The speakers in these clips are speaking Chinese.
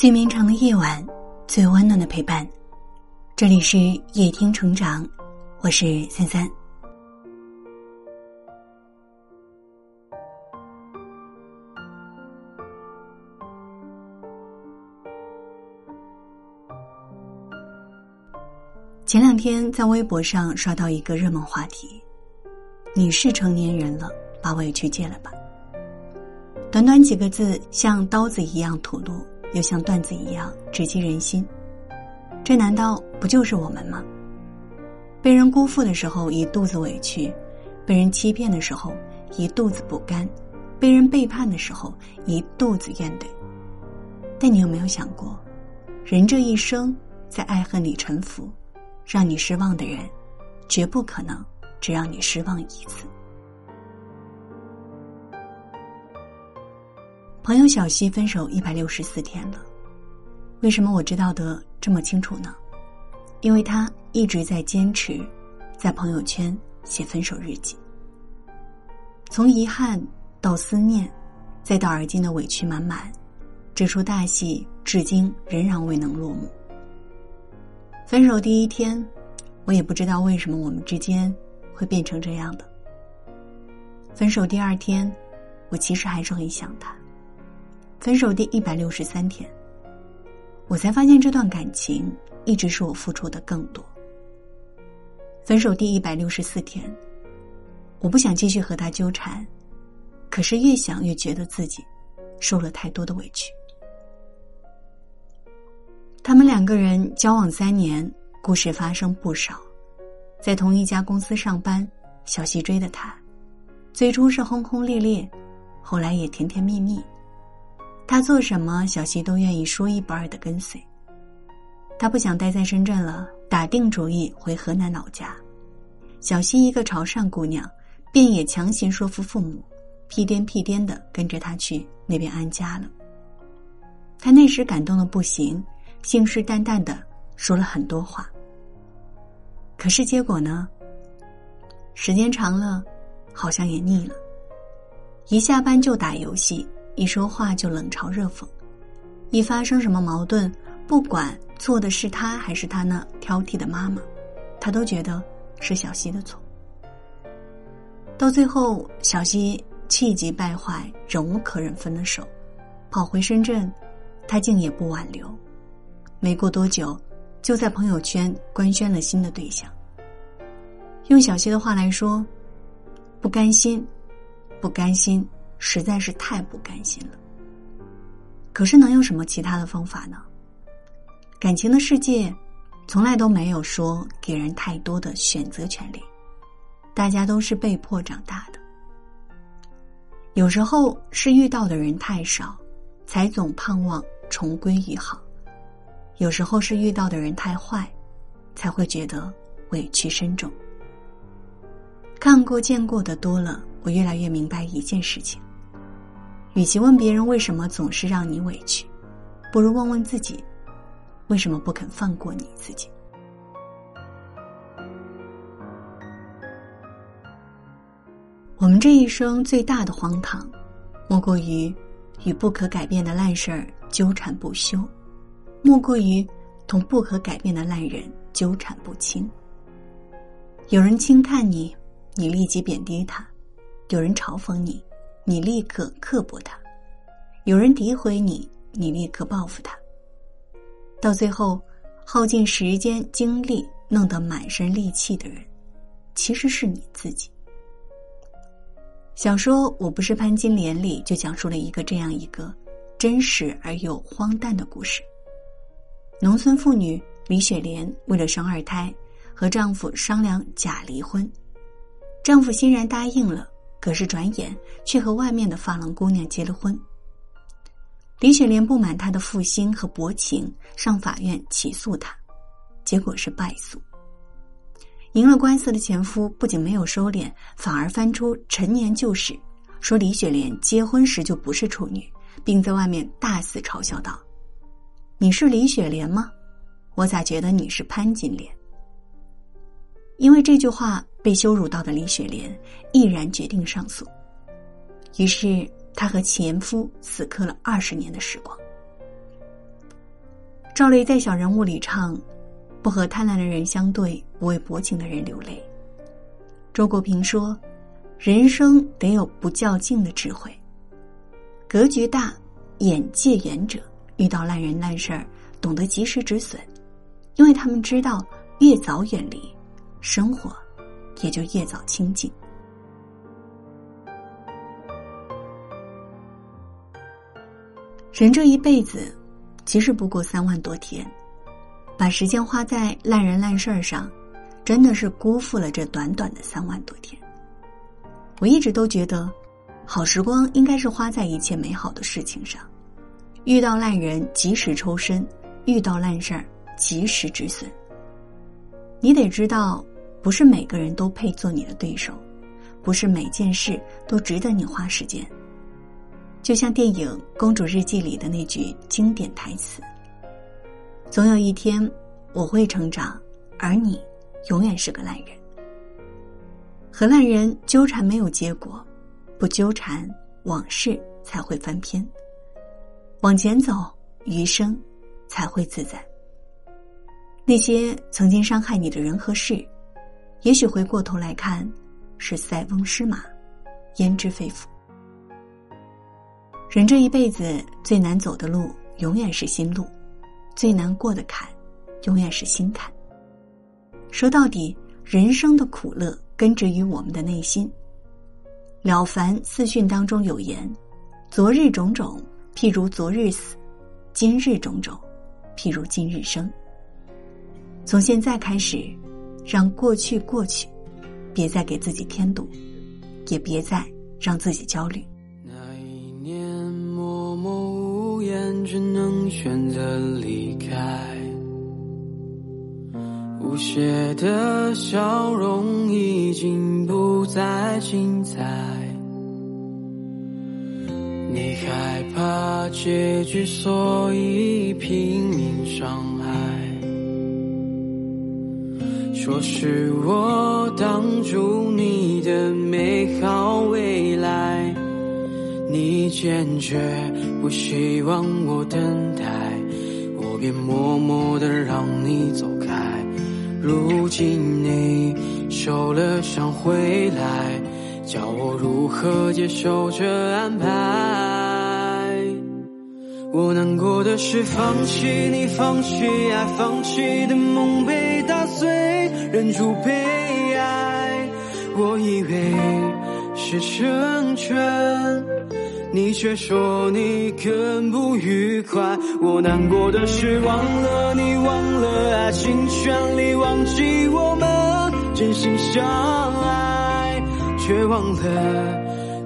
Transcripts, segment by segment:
最绵长的夜晚，最温暖的陪伴。这里是夜听成长，我是三三。前两天在微博上刷到一个热门话题：“你是成年人了，把委屈戒了吧。”短短几个字，像刀子一样吐露。又像段子一样直击人心，这难道不就是我们吗？被人辜负的时候一肚子委屈，被人欺骗的时候一肚子不甘，被人背叛的时候一肚子怨怼。但你有没有想过，人这一生在爱恨里沉浮，让你失望的人，绝不可能只让你失望一次。朋友小西分手一百六十四天了，为什么我知道的这么清楚呢？因为他一直在坚持，在朋友圈写分手日记。从遗憾到思念，再到而今的委屈满满，这出大戏至今仍然未能落幕。分手第一天，我也不知道为什么我们之间会变成这样的。分手第二天，我其实还是很想他。分手第一百六十三天，我才发现这段感情一直是我付出的更多。分手第一百六十四天，我不想继续和他纠缠，可是越想越觉得自己受了太多的委屈。他们两个人交往三年，故事发生不少，在同一家公司上班，小西追的他，最初是轰轰烈烈，后来也甜甜蜜蜜。他做什么，小溪都愿意说一不二的跟随。他不想待在深圳了，打定主意回河南老家。小溪一个潮汕姑娘，便也强行说服父母，屁颠屁颠的跟着他去那边安家了。他那时感动的不行，信誓旦旦的说了很多话。可是结果呢？时间长了，好像也腻了。一下班就打游戏。一说话就冷嘲热讽，一发生什么矛盾，不管错的是他还是他那挑剔的妈妈，他都觉得是小西的错。到最后，小西气急败坏，忍无可忍，分了手，跑回深圳，他竟也不挽留。没过多久，就在朋友圈官宣了新的对象。用小西的话来说，不甘心，不甘心。实在是太不甘心了。可是能有什么其他的方法呢？感情的世界，从来都没有说给人太多的选择权利，大家都是被迫长大的。有时候是遇到的人太少，才总盼望重归于好；有时候是遇到的人太坏，才会觉得委屈深重。看过见过的多了，我越来越明白一件事情。与其问别人为什么总是让你委屈，不如问问自己，为什么不肯放过你自己？我们这一生最大的荒唐，莫过于与不可改变的烂事儿纠缠不休，莫过于同不可改变的烂人纠缠不清。有人轻看你，你立即贬低他；有人嘲讽你。你立刻刻薄他，有人诋毁你，你立刻报复他。到最后，耗尽时间精力，弄得满身戾气的人，其实是你自己。小说《我不是潘金莲》里就讲述了一个这样一个真实而又荒诞的故事：农村妇女李雪莲为了生二胎，和丈夫商量假离婚，丈夫欣然答应了。可是转眼却和外面的发廊姑娘结了婚。李雪莲不满他的负心和薄情，上法院起诉他，结果是败诉。赢了官司的前夫不仅没有收敛，反而翻出陈年旧事，说李雪莲结婚时就不是处女，并在外面大肆嘲笑道：“你是李雪莲吗？我咋觉得你是潘金莲？”因为这句话。被羞辱到的李雪莲毅然决定上诉，于是她和前夫死磕了二十年的时光。赵雷在《小人物》里唱：“不和贪婪的人相对，不为薄情的人流泪。”周国平说：“人生得有不较劲的智慧，格局大、眼界远者，遇到烂人烂事儿，懂得及时止损，因为他们知道越早远离，生活也就越早清净。”人这一辈子，其实不过三万多天，把时间花在烂人烂事儿上。真的是辜负了这短短的三万多天。我一直都觉得，好时光应该是花在一切美好的事情上。遇到烂人及时抽身，遇到烂事儿及时止损。你得知道，不是每个人都配做你的对手，不是每件事都值得你花时间。就像电影《公主日记》里的那句经典台词：“总有一天，我会成长，而你。”永远是个烂人，和烂人纠缠没有结果，不纠缠往事才会翻篇。往前走，余生才会自在。那些曾经伤害你的人和事，也许回过头来看，是塞翁失马，焉知非福。人这一辈子最难走的路，永远是心路；最难过的坎，永远是心坎。说到底，人生的苦乐根植于我们的内心。了凡四训当中有言：“昨日种种，譬如昨日死；今日种种，譬如今日生。”从现在开始，让过去过去，别再给自己添堵，也别再让自己焦虑。那一年默默无言，只能选择离开。无邪的笑容已经不再精彩，你害怕结局，所以拼命伤害。说是我挡住你的美好未来，你坚决不希望我等待，我便默默的让你走开。如今你受了伤回来，叫我如何接受这安排？我难过的是放弃你，放弃爱，放弃的梦被，忍住悲哀。我以为是成全。你却说你更不愉快，我难过的是忘了你，忘了爱情全力，忘记我们真心相爱，却忘了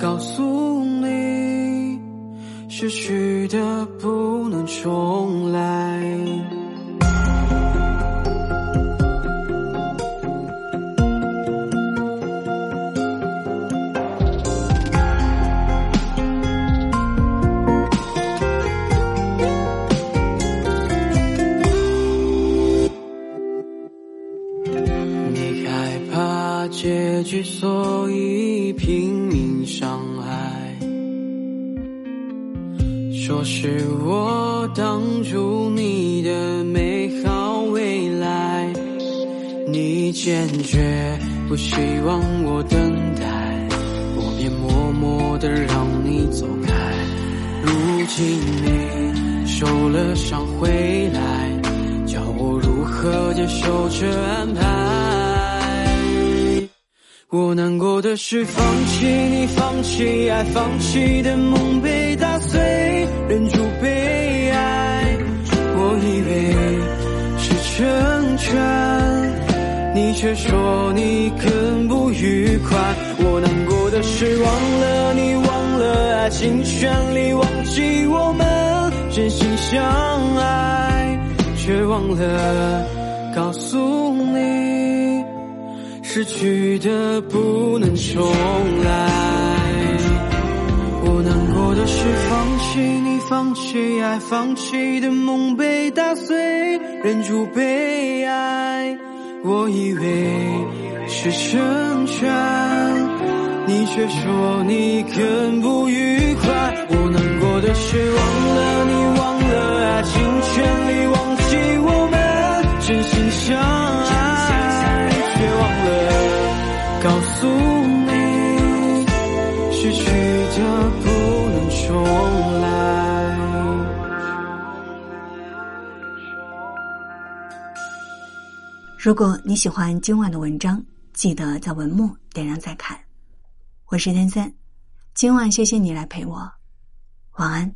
告诉你，失去的不能重来。结局，所以拼命伤害。说是我挡住你的美好未来，你坚决不希望我等待，我便默默的让你走开。如今你受了伤回来，叫我如何接受这安排？我难过的是放弃你，放弃爱，放弃的梦被打碎，忍住悲哀。我以为是成全，你却说你更不愉快。我难过的是忘了你，忘了爱情全力，忘记我们真心相爱，却忘了告诉你。失去的不能重来，我难过的是放弃你，放弃爱，放弃的梦被打碎，忍住悲哀。我以为是成全，你却说你更不愉快。我难过的是忘了你，失去就不能重来。如果你喜欢今晚的文章记得在文末点亮再看。我是天三今晚谢谢你来陪我晚安。